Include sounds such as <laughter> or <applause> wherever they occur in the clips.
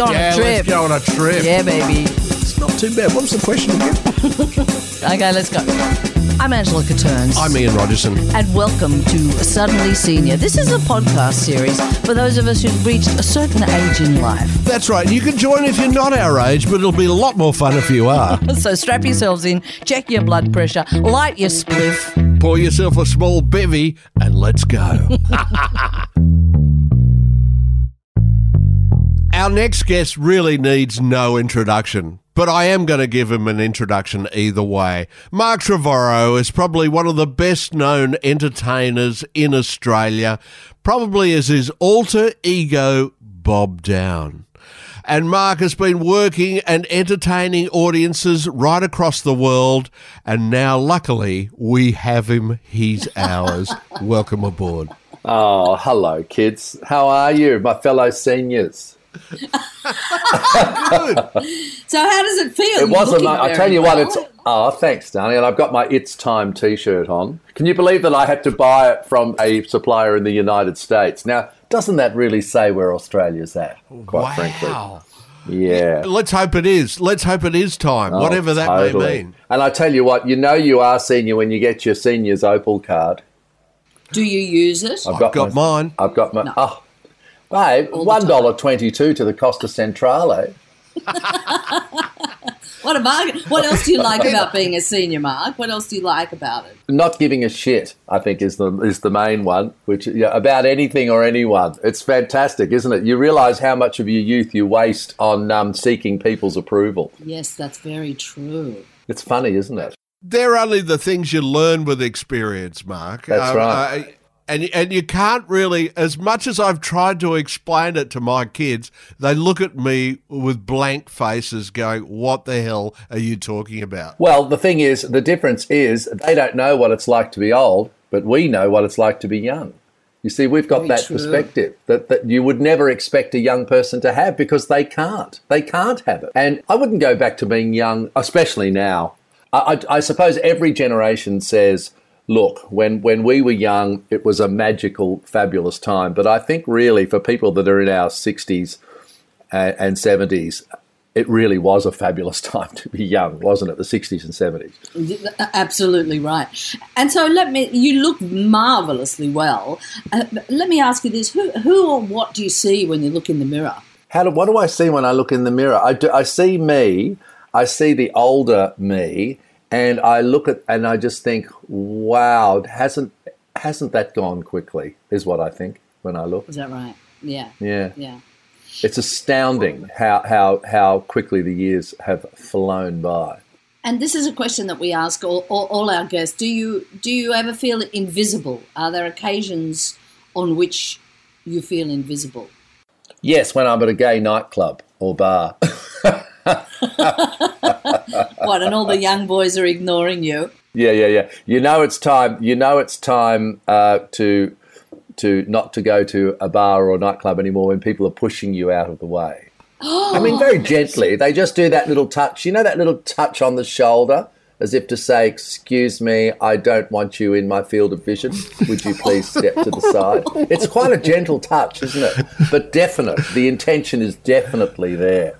go on Yeah, a trip. let's go on a trip. Yeah, baby. It's not too bad. What was the question again? <laughs> Okay, let's go. I'm Angela Catterns. I'm Ian Rogerson. and welcome to Suddenly Senior. This is a podcast series for those of us who've reached a certain age in life. That's right. You can join if you're not our age, but it'll be a lot more fun if you are. <laughs> So strap yourselves in, check your blood pressure, light your spliff. Pour yourself a small bevy and let's go. <laughs> Our next guest really needs no introduction, but I am going to give him an introduction either way. Mark Trevorrow is probably one of the best known entertainers in Australia, probably as his alter ego, Bob Downe. And Mark has been working and entertaining audiences right across the world. And now, luckily, we have him. He's ours. <laughs> Welcome aboard. Oh, hello, kids. How are you, my fellow seniors? So how does it feel? It wasn't. looking I tell you what, it's. Oh, thanks, darling. And I've got my "It's Time" T-shirt on. Can you believe that I had to buy it from a supplier in the United States? Now, doesn't that really say where Australia's at? Quite frankly, yeah. Let's hope it is. Let's hope it is time, Oh, whatever that totally. may mean. And I tell you what, you know you are senior when you get your senior's Opal card. Do you use it? I've I've got my- mine. I've got my. Oh, babe, All one dollar twenty-two to the Costa Centrale. <laughs> What a bargain! What else do you like about being a senior, Mark? What else do you like about it? not giving a shit, I think, is the is the main one. Which yeah, about anything or anyone, it's fantastic, isn't it? You realise how much of your youth you waste on um, seeking people's approval. Yes, that's very true. It's funny, isn't it? They're only the things you learn with experience, Mark. That's right. I- and and you can't really, as much as I've tried to explain it to my kids, they look at me with blank faces, going, "What the hell are you talking about?" Well, the thing is, the difference is they don't know what it's like to be old, but we know what it's like to be young. You see, we've got Very that true. perspective that, that you would never expect a young person to have because they can't. They can't have it. And I wouldn't go back to being young, especially now. I, I, I suppose every generation says, look, when, when we were young, it was a magical, fabulous time. But I think really for people that are in our 60s and, and 70s, it really was a fabulous <laughs> time to be young, wasn't it? The 60s and 70s. Absolutely right. And so let me. You look marvelously well. Uh, let me ask you this: Who, who or what do you see when you look in the mirror? How do, what do I see when I look in the mirror? I, do, I see me, I see the older me, and I look at and I just think, wow, hasn't hasn't that gone quickly? Is what I think when I look. Is that right? Yeah. Yeah, Yeah. it's astounding how how how quickly the years have flown by. And this is a question that we ask all, all, all our guests. Do you do you ever feel invisible? Are there occasions on which you feel invisible? Yes, when I'm at a gay nightclub or bar. <laughs> <laughs> <laughs> What? And all the young boys are ignoring you. Yeah, yeah, yeah. You know it's time. You know it's time uh, to to not to go to a bar or a nightclub anymore when people are pushing you out of the way. <gasps> I mean, very gently. They just do that little touch. You know that little touch on the shoulder, as if to say, "Excuse me, I don't want you in my field of vision. Would you please step to the side?" It's quite a gentle touch, isn't it? But definite. The intention is definitely there.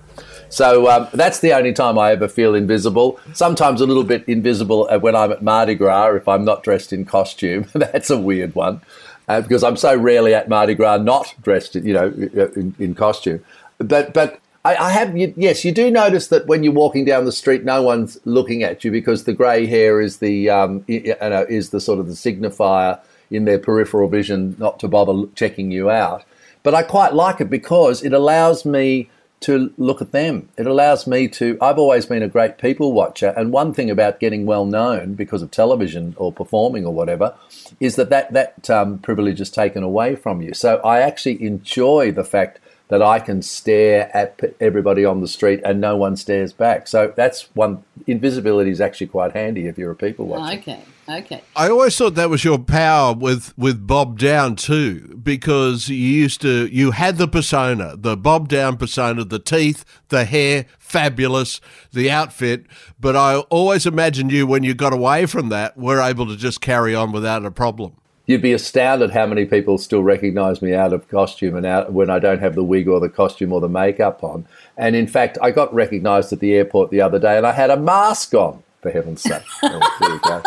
So um, that's the only time I ever feel invisible. Sometimes a little bit invisible uh, when I'm at Mardi Gras if I'm not dressed in costume. <laughs> that's a weird one uh, because I'm so rarely at Mardi Gras not dressed, you know, in, in costume. But but I, I have yes, you do notice that when you're walking down the street, no one's looking at you because the grey hair is the um, you know, is the sort of the signifier in their peripheral vision not to bother checking you out. But I quite like it because it allows me to look at them. It allows me to. I've always been a great people watcher, and one thing about getting well known because of television or performing or whatever is that that that um, privilege is taken away from you. So I actually enjoy the fact that I can stare at everybody on the street and no one stares back. So that's one. Invisibility is actually quite handy if you're a people oh, watcher. Okay. Okay. I always thought that was your power with with Bob Downe too, because you used to you had the persona, the Bob Downe persona, the teeth, the hair, fabulous, the outfit. But I always imagined you when you got away from that were able to just carry on without a problem. You'd be astounded how many people still recognise me out of costume and out when I don't have the wig or the costume or the makeup on. And in fact, I got recognised at the airport the other day, and I had a mask on. For heaven's sake! <laughs> Oh, there you go.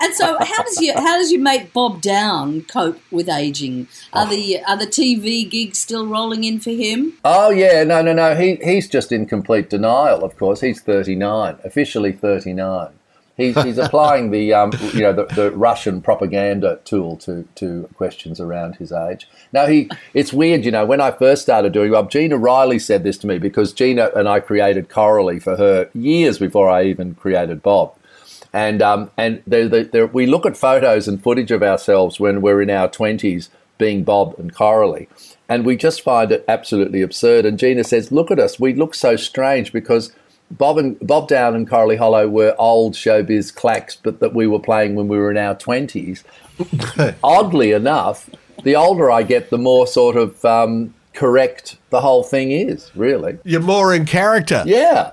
And so, how does you how does your mate Bob Downe cope with aging? Are oh. the are the TV gigs still rolling in for him? Oh yeah, no, no, no. He he's just in complete denial. Of course, he's thirty nine, officially thirty nine. He's, he's applying the um, you know the, the Russian propaganda tool to to questions around his age. Now he it's weird, you know. When I first started doing Bob, Gina Riley said this to me because Gina and I created Coralie for her years before I even created Bob. And um, and they're, they're, we look at photos and footage of ourselves when we're in our twenties, being Bob and Coralie, and we just find it absolutely absurd. And Gina says, "Look at us. We look so strange because." Bob and Bob Downe and Coralie Hollow were old showbiz clacks, but that we were playing when we were in our twenties. <laughs> Oddly enough, the older I get, the more sort of um, correct the whole thing is. Really, You're more in character. yeah,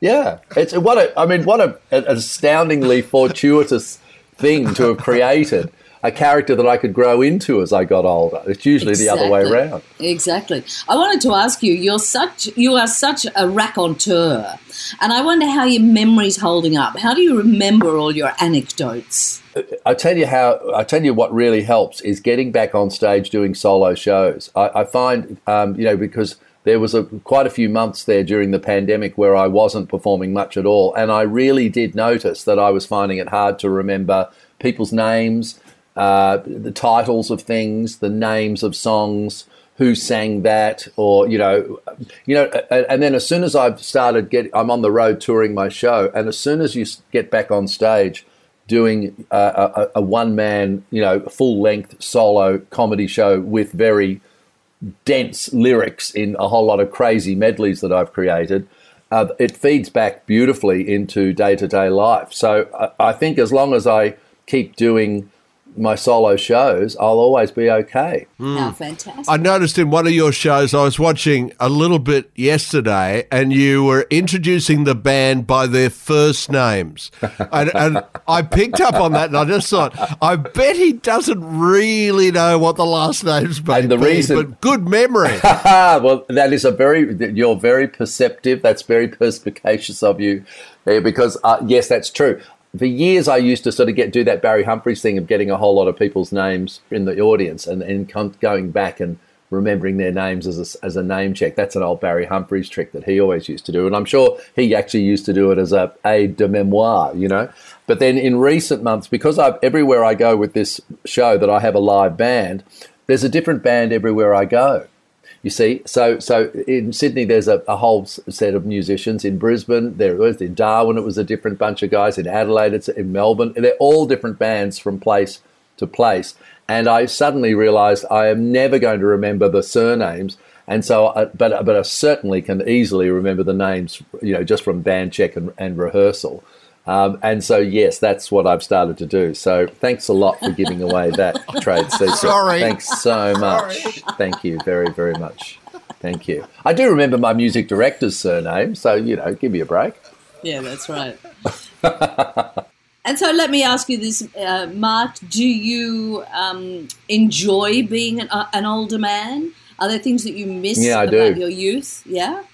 yeah. It's what a. I mean, what a, an astoundingly fortuitous thing to have created a character that I could grow into as I got older. It's usually the other way around. Exactly. I wanted to ask you. You're such you are such a raconteur, and I wonder how your memory's holding up. How do you remember all your anecdotes? I tell you how. I tell you what really helps is getting back on stage doing solo shows. I, I find, um, you know, because there was a, quite a few months there during the pandemic where I wasn't performing much at all, and I really did notice that I was finding it hard to remember people's names, uh, the titles of things, the names of songs. Who sang that, or you know, you know, and, then as soon as I've started get, I'm on the road touring my show, and as soon as you get back on stage, doing uh, a, a one man, you know, full length solo comedy show with very dense lyrics in a whole lot of crazy medleys that I've created. Uh, it feeds back beautifully into day to day life. So I, I think as long as I keep doing my solo shows, I'll always be okay. How fantastic! I noticed in one of your shows, I was watching a little bit yesterday, and you were introducing the band by their first names. <laughs> and, and I picked up on that, and I just thought, I bet he doesn't really know what the last names may And the be, reason- but good memory. <laughs> Well, that is a very, you're very perceptive. That's very perspicacious of you because, uh, yes, that's true. For years, I used to sort of get do that Barry Humphries thing of getting a whole lot of people's names in the audience and, and going back and remembering their names as a, as a name check. That's an old Barry Humphries trick that he always used to do. And I'm sure he actually used to do it as a aide de memoire, you know. But then in recent months, because I've, everywhere I go with this show that I have a live band, there's a different band everywhere I go. You see, so so in Sydney, there's a, a whole set of musicians. In Brisbane, there was in Darwin, it was a different bunch of guys. In Adelaide, it's in Melbourne. They're all different bands from place to place. And I suddenly realised I am never going to remember the surnames. And so, uh, but but I certainly can easily remember the names, you know, just from band check and, and rehearsal. Um, and so, yes, that's what I've started to do. So, thanks a lot for giving away that <laughs> trade secret. Sorry. Thanks so much. Thank you very, very much. Thank you. I do remember my music director's surname, so, you know, give me a break. Yeah, that's right. <laughs> and so let me ask you this, uh, Mark: Do you um, enjoy being an, uh, an older man? Are there things that you miss Yeah, I about do. your youth? Yeah.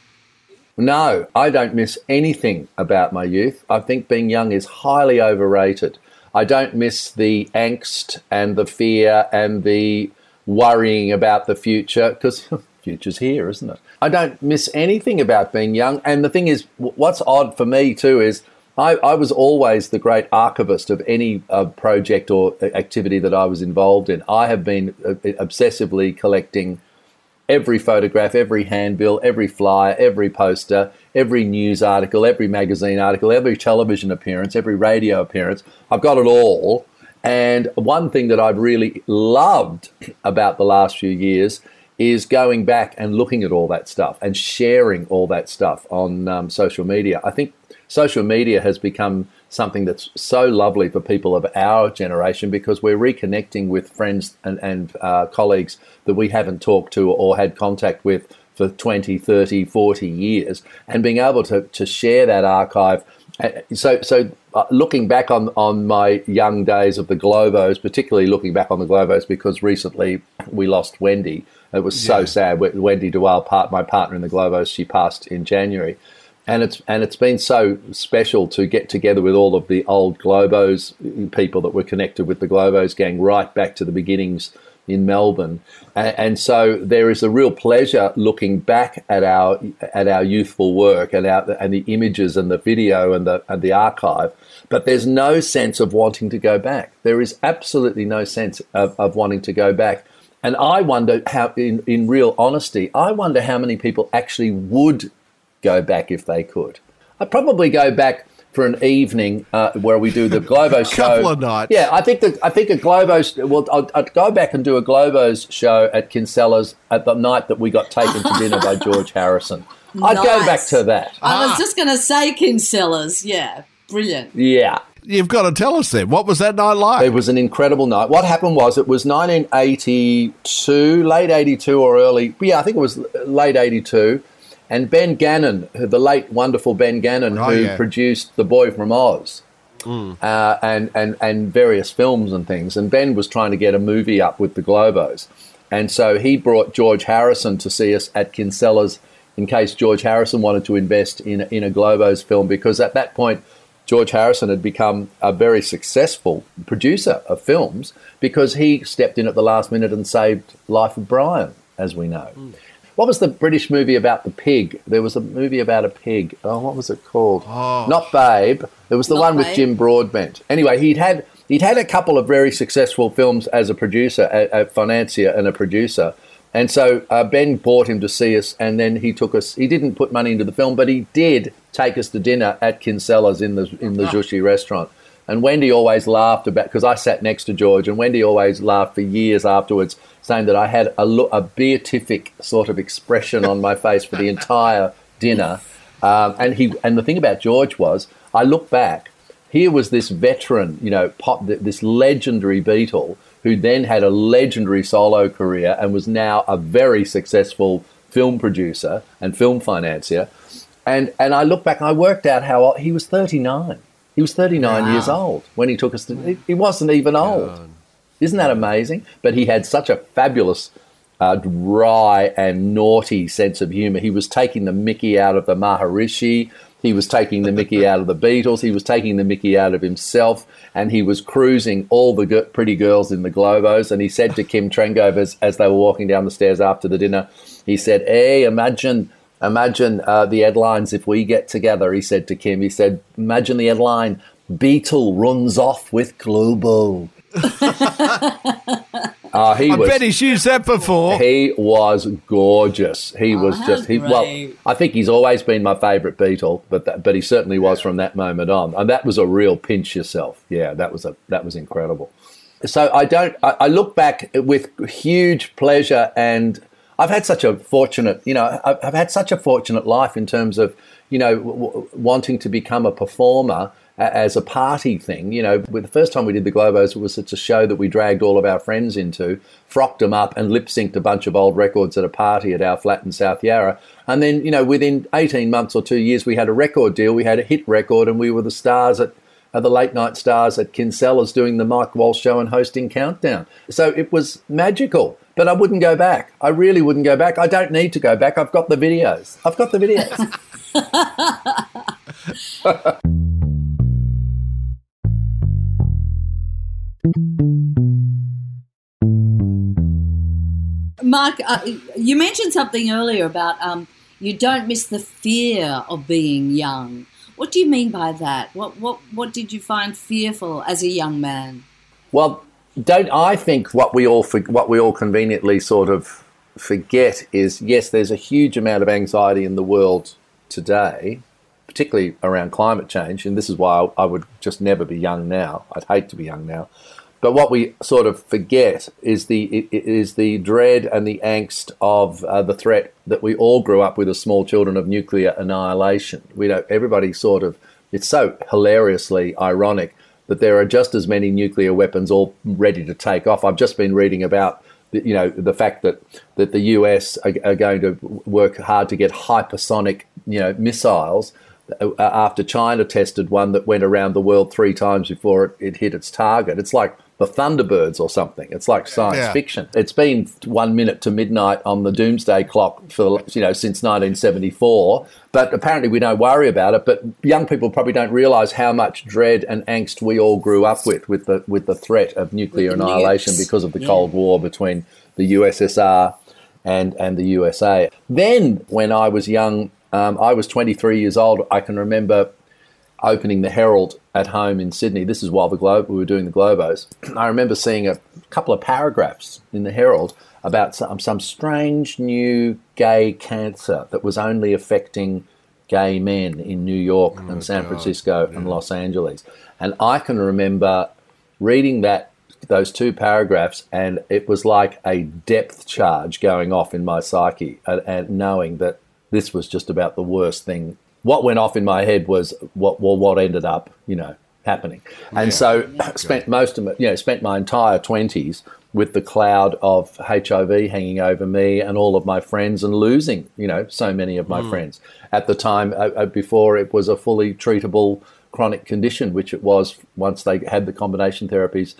No, I don't miss anything about my youth. I think being young is highly overrated. I don't miss the angst and the fear and the worrying about the future because <laughs> future's here, isn't it? I don't miss anything about being young. And the thing is, what's odd for me too is I, I was always the great archivist of any uh, project or uh, activity that I was involved in. I have been uh, obsessively collecting every photograph, every handbill, every flyer, every poster, every news article, every magazine article, every television appearance, every radio appearance. I've got it all. And one thing that I've really loved about the last few years is going back and looking at all that stuff and sharing all that stuff on um, social media. I think social media has become something that's so lovely for people of our generation because we're reconnecting with friends and, and uh, colleagues that we haven't talked to or had contact with for 20, 30, 40 years and being able to, to share that archive Uh, So, so uh, looking back on, on my young days of the Globos, particularly looking back on the Globos, because recently we lost Wendy. It was so Yeah. sad. Wendy Duval, part my partner in the Globos, she passed in January, and it's and it's been so special to get together with all of the old Globos people that were connected with the Globos gang right back to the beginnings in Melbourne, and, and so there is a real pleasure looking back at our at our youthful work and our and the images and the video and the and the archive. But there's no sense of wanting to go back. There is absolutely no sense of, of wanting to go back. And I wonder how, in, in real honesty, I wonder how many people actually would go back if they could. I'd probably go back for an evening uh, where we do the <laughs> Globo show. Couple of nights. Yeah, I think that I think a Globos. Well, I'd, I'd go back and do a Globos show at Kinsela's at the night that we got taken to dinner by <laughs> George Harrison. I'd go back to that. I was just going to say Kinselas. Yeah, brilliant. Yeah. You've got to tell us then. What was that night like? It was an incredible night. What happened was it was 1982, late 82 or early, yeah, I think it was late 82. And Ben Gannon, who- the late wonderful Ben Gannon, Oh, who yeah. produced The Boy from Oz uh, and, and, and various films and things. And Ben was trying to get a movie up with the Globos. And so he brought George Harrison to see us at Kinsela's in case George Harrison wanted to invest in, in a Globos film because at that point, George Harrison had become a very successful producer of films because he stepped in at the last minute and saved Life of Brian, as we know. What was the British movie about the pig? There was a movie about a pig. Oh, what was it called? Not Babe. It was the Not one with Jim Broadbent. Anyway, he'd had he'd had a couple of very successful films as a producer, a, a financier, and a producer. And so uh, Ben brought him to see us, and then he took us. He didn't put money into the film, but he did take us to dinner at Kinsela's in the in the Jushi restaurant. And Wendy always laughed about because I sat next to George, and Wendy always laughed for years afterwards, saying that I had a, a beatific sort of expression on my face for the entire dinner. Um, and he and the thing about George was, I look back, here was this veteran, you know, pop, this legendary Beatle who then had a legendary solo career and was now a very successful film producer and film financier. And and I look back, and I worked out how old, he was 39. He was 39 years old when he took us to. He, wasn't even old. Isn't that amazing? But he had such a fabulous, uh, dry and naughty sense of humor. He was taking the Mickey out of the Maharishi. He was taking the Mickey out of the Beatles. He was taking the Mickey out of himself, and he was cruising all the g- pretty girls in the Globos. And he said to Kim Trengove as, as they were walking down the stairs after the dinner, he said, "Hey, imagine." Imagine uh, the headlines if we get together, he said to Kim. He said, Imagine the headline Beatle runs off with Globo. <laughs> Uh, he I was bet he's used that before. he was gorgeous. He was just he. Well. I think he's always been my favourite Beatle, but that, but he certainly was from that moment on. And that was a real pinch yourself. Yeah, that was a that was incredible. So I don't. I, I look back with huge pleasure, and I've had such a fortunate. You know, I've, had such a fortunate life in terms of you know w- wanting to become a performer as a party thing. You know, the first time we did the Globos, it was such a show that we dragged all of our friends into, frocked them up, and lip synced a bunch of old records at a party at our flat in South Yarra. And then, you know, within 18 months or two years, we had a record deal, we had a hit record, and we were the stars at the late night stars at Kinsela's doing the Mike Walsh show and hosting Countdown. So it was magical. But I wouldn't go back. I really wouldn't go back. I don't need to go back. I've got the videos. I've got the videos. <laughs> Mark, uh, you mentioned something earlier about um, you don't miss the fear of being young. What do you mean by that? What what what did you find fearful as a young man? Well, don't I think what we all what we all conveniently sort of forget is yes, there's a huge amount of anxiety in the world today, particularly around climate change, and this is why I, I would just never be young now. I'd hate to be young now. But what we sort of forget is the is the dread and the angst of uh, the threat that we all grew up with as small children of nuclear annihilation. We don't. Everybody sort of. It's so hilariously ironic that there are just as many nuclear weapons all ready to take off. I've just been reading about you know the fact that that the US are, are going to work hard to get hypersonic you know missiles uh, after China tested one that went around the world three times before it, it hit its target. It's like the Thunderbirds or something. It's like science Yeah. fiction. It's been one minute to midnight on the doomsday clock for you know since 1974. But apparently we don't worry about it. But young people probably don't realise how much dread and angst we all grew up with with the with the threat of nuclear With annihilation nukes. because of the Yeah. Cold War between the USSR and and the USA. Then when I was young, um, I was 23 years old. I can remember opening the Herald at home in Sydney. This is while the Globe we were doing the Globos. <clears throat> I remember seeing a couple of paragraphs in the Herald about some, um, some strange new gay cancer that was only affecting gay men in New York oh and San Francisco and Los Angeles. And I can remember reading that those two paragraphs and it was like a depth charge going off in my psyche and, and knowing that this was just about the worst thing what went off in my head was what well, what ended up you know happening. And so <clears throat> spent most of my you know spent my entire 20s with the cloud of HIV hanging over me and all of my friends and losing you know so many of my friends. At the time uh, uh, before it was a fully treatable chronic condition which it was once they had the combination therapies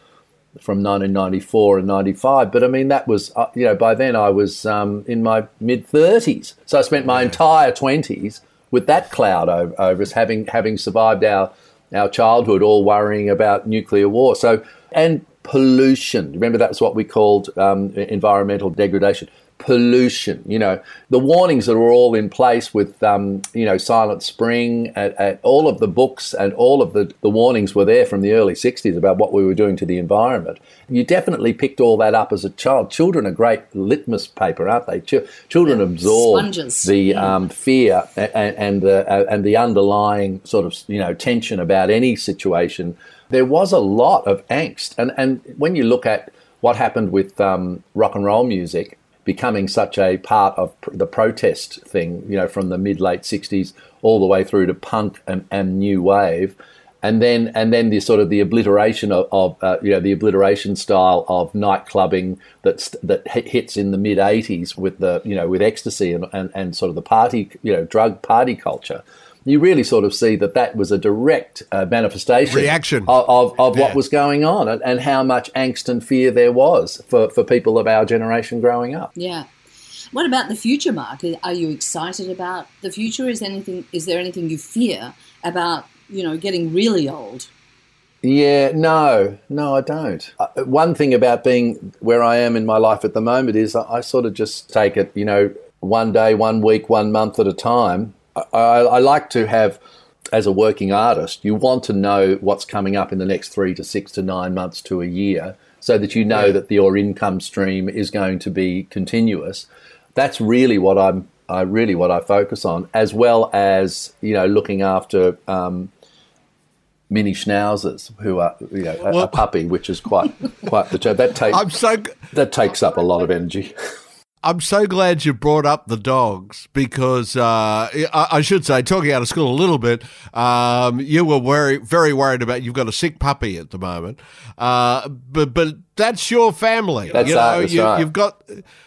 from 1994 and 95. But I mean, that was, uh, you know, by then I was um, in my mid 30s. So I spent my entire 20s with that cloud over, over us, having, having survived our, our childhood, all worrying about nuclear war. So, and pollution. Remember, that's what we called um, environmental degradation. Pollution, you know, the warnings that were all in place with, um, you know, Silent Spring, at, and all of the books and all of the, the warnings were there from the early 60s about what we were doing to the environment. You definitely picked all that up as a child. Children are great litmus paper, aren't they? Ch- children absorb Sponges. the um, fear and, and, the, uh, and the underlying sort of, you know, tension about any situation. There was a lot of angst. And, and when you look at what happened with um, rock and roll music, becoming such a part of the protest thing, you know, from the mid late '60s all the way through to punk and, and new wave, and then and then the sort of the obliteration of, of uh, you know the obliteration style of night clubbing that hit- hits in the mid '80s with the you know with ecstasy and, and and sort of the party you know drug party culture. You really sort of see that that was a direct uh, manifestation Reaction. of, of, of Yeah. what was going on and, and how much angst and fear there was for, for people of our generation growing up. Yeah. What about the future, Mark? Are you excited about the future? Is anything? Is there anything you fear about? You know, getting really old. Yeah, no, no, I don't. Uh, one thing about being where I am in my life at the moment is I, I sort of just take it, you know, one day, one week, one month at a time. I, I, like to have, as a working artist, you want to know what's coming up in the next three to six to nine months to a year so that you know that your income stream is going to be continuous. That's really what I'm. I really what I focus on, as well as you know looking after um, mini schnauzers who are you know a, a puppy, which is quite quite the job. That <laughs> takes I'm so that takes up a lot of energy. <laughs> I'm so glad you brought up the dogs because uh, I, I should say, talking out of school a little bit, um, you were very, very worried about you've got a sick puppy at the moment, uh, but but that's your family. That's you know, that's you, right. You've got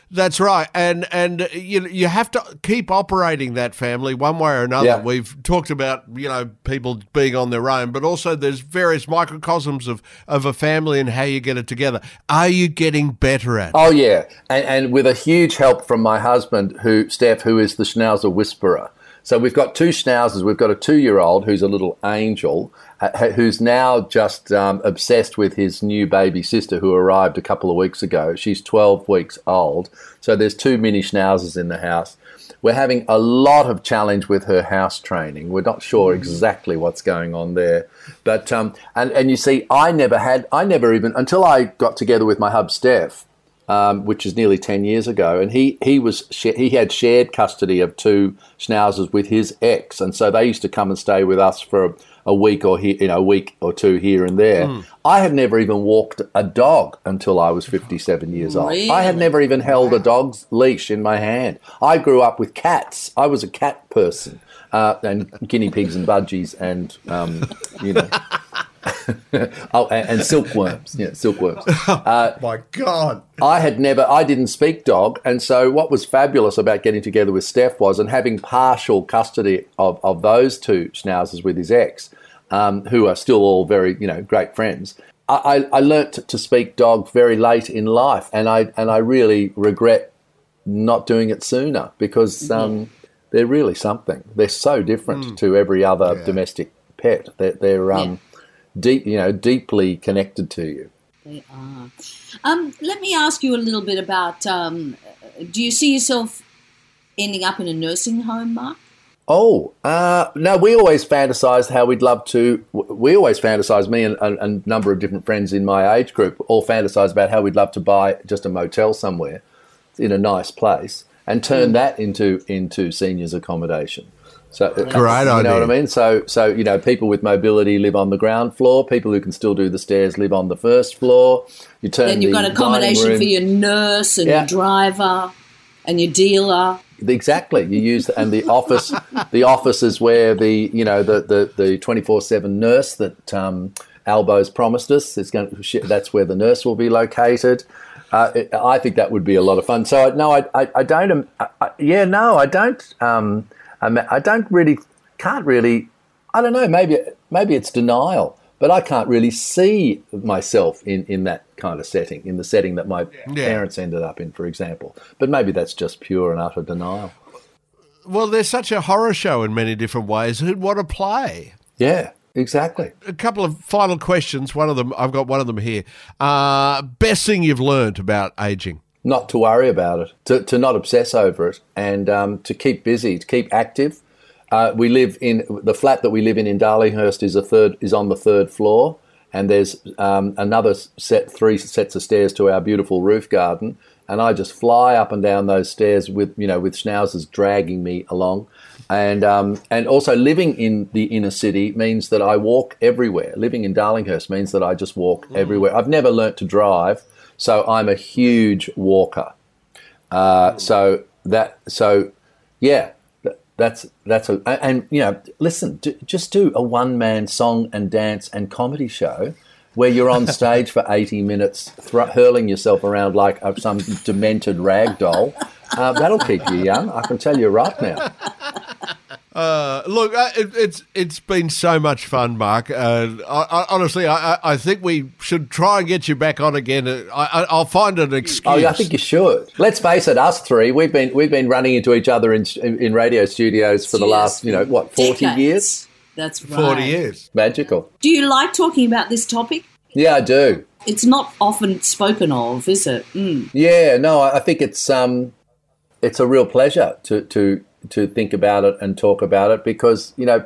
that's right, and and uh, you you have to keep operating that family one way or another. Yeah. We've talked about you know people being on their own, but also there's various microcosms of of a family and how you get it together. Are you getting better at? it? Oh yeah, and, and with a huge help from my husband, who Steph, who is the Schnauzer whisperer. So we've got two schnauzers. We've got a two-year-old who's a little angel, uh, who's now just um, obsessed with his new baby sister, who arrived a couple of weeks ago. She's 12 weeks old. So there's two mini schnauzers in the house. We're having a lot of challenge with her house training. We're not sure exactly what's going on there, but um, and and you see, I never had, I never even until I got together with my hub Steph um, which is nearly 10 years ago. And he, he, was, he had shared custody of two schnauzers with his ex. And so they used to come and stay with us for a, a week or he, you know, a week or two here and there. I had never even walked a dog until I was 57 years old. I had never even held a dog's leash in my hand. I grew up with cats. I was a cat person. Uh, and guinea pigs and budgies and, um, you know. <laughs> <laughs> oh, and, and silkworms. Yeah, silkworms. <laughs> My God. I had never, I didn't speak dog. And so what was fabulous about getting together with Steph was, and having partial custody of, of those two schnauzers with his ex, um, who are still all very, you know, great friends. I, I, I learnt to speak dog very late in life, and I and I really regret not doing it sooner because um, they're really something. They're so different to every other domestic pet. They're, they're um, deep, you know, deeply connected to you. They are. Um, let me ask you a little bit about. Um, do you see yourself ending up in a nursing home, Mark? Oh, uh, no, we always fantasized how we'd love to. We always fantasized, me and a, a number of different friends in my age group all fantasized about how we'd love to buy just a motel somewhere in a nice place and turn that into into seniors accommodation. So, uh, Great you know what I mean? So, so you know, people with mobility live on the ground floor. People who can still do the stairs live on the first floor. You turn. Then you've the got accommodation for your nurse and Yeah. your driver and your dealer. Exactly. You use and the office. <laughs> the office is where the you know the the the twenty four seven nurse that um, Albo's promised us is going. To, that's where the nurse will be located. Uh, it- I think that would be a lot of fun. So no, I I, I don't. um, I, I, yeah, no, I don't. Um, I, don't really. Can't really. I don't know. Maybe maybe it's denial. But I can't really see myself in, in that kind of setting, in the setting that my parents ended up in, for example. But maybe that's just pure and utter denial. Well, there's such a horror show in many different ways. Who'd want to play? Yeah, exactly. A couple of final questions. One of them, I've got one of them here. Uh, best thing you've learned about aging? Not to worry about it, to, to not obsess over it, and um, to keep busy, to keep active. Uh, we live in the flat that we live in in Darlinghurst is a third is on the third floor, and there's um, another set three sets of stairs to our beautiful roof garden. And I just fly up and down those stairs with you know with schnauzers dragging me along, and um, and also living in the inner city means that I walk everywhere. Living in Darlinghurst means that I just walk everywhere. I've never learnt to drive, so I'm a huge walker. Uh, so that so yeah, that's that's a and, you know listen, d- just do a one man song and dance and comedy show where you're on <laughs> stage for 80 minutes thr hurling yourself around like uh, some demented rag doll. Uh, that'll keep you young. I can tell you right now. <laughs> Uh, look, uh, it, it's it's been so much fun, Mark. Uh, I, I, honestly, I, I- I think we should try and get you back on again. Uh, I, I, I'll find an excuse. Oh, I think you should. Let's face it, us three, we've been we've been running into each other in in radio studios for the last, you know, what, 40 Decades. years? That's right. forty years. Magical. Do you like talking about this topic? Yeah, I do. It's not often spoken of, is it? Mm. Yeah, no, I I think it's um, it's a real pleasure to to to think about it and talk about it because you know,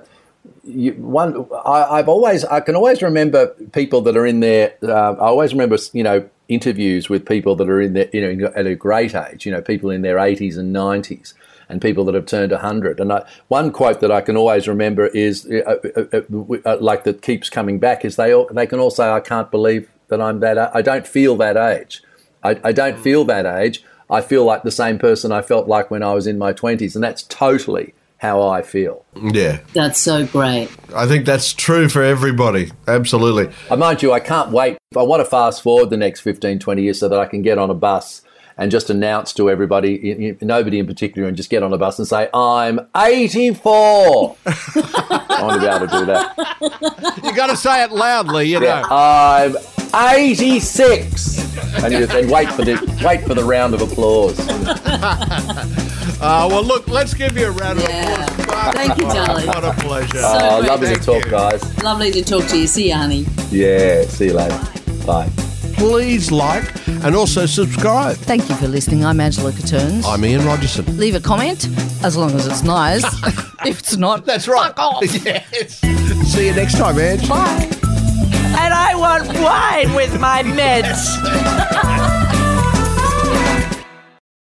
you, one I, I've always I can always remember people that are in there. Uh, I always remember you know interviews with people that are in there, you know, at a great age. You know, people in their eighties and nineties. And people that have turned 100. And I, one quote that I can always remember is, uh, uh, uh, uh, like, that keeps coming back is they, all, they can all say, I can't believe that I'm that, I don't feel that age. I, I don't feel that age. I feel like the same person I felt like when I was in my 20s. And that's totally how I feel. Yeah, That's so great. I think that's true for everybody. Absolutely. I mind you, I can't wait. I want to fast forward the next 15, 20 years so that I can get on a bus and just announce to everybody, i- i- nobody in particular, and just get on a bus and say, I'm 84. <laughs> I want to be able to do that. You got to say it loudly, you Yeah, know. I'm 86. And you then wait for the wait for the round of applause. <laughs> Uh, well, look, let's give you a round of Yeah. applause. Mark. Thank you, darling. What a pleasure. So Oh, great. lovely to talk, you. guys. Lovely to talk to you. See you, honey. Yeah, see you later. Bye. Please like and also subscribe. Thank you for listening. I'm Angela Catterns. I'm Ian Rogerson. Leave a comment, as long as it's nice. <laughs> if it's not, That's right. fuck off. <laughs> yes. See you next time, Ange. Bye. And I want wine with my meds. <laughs>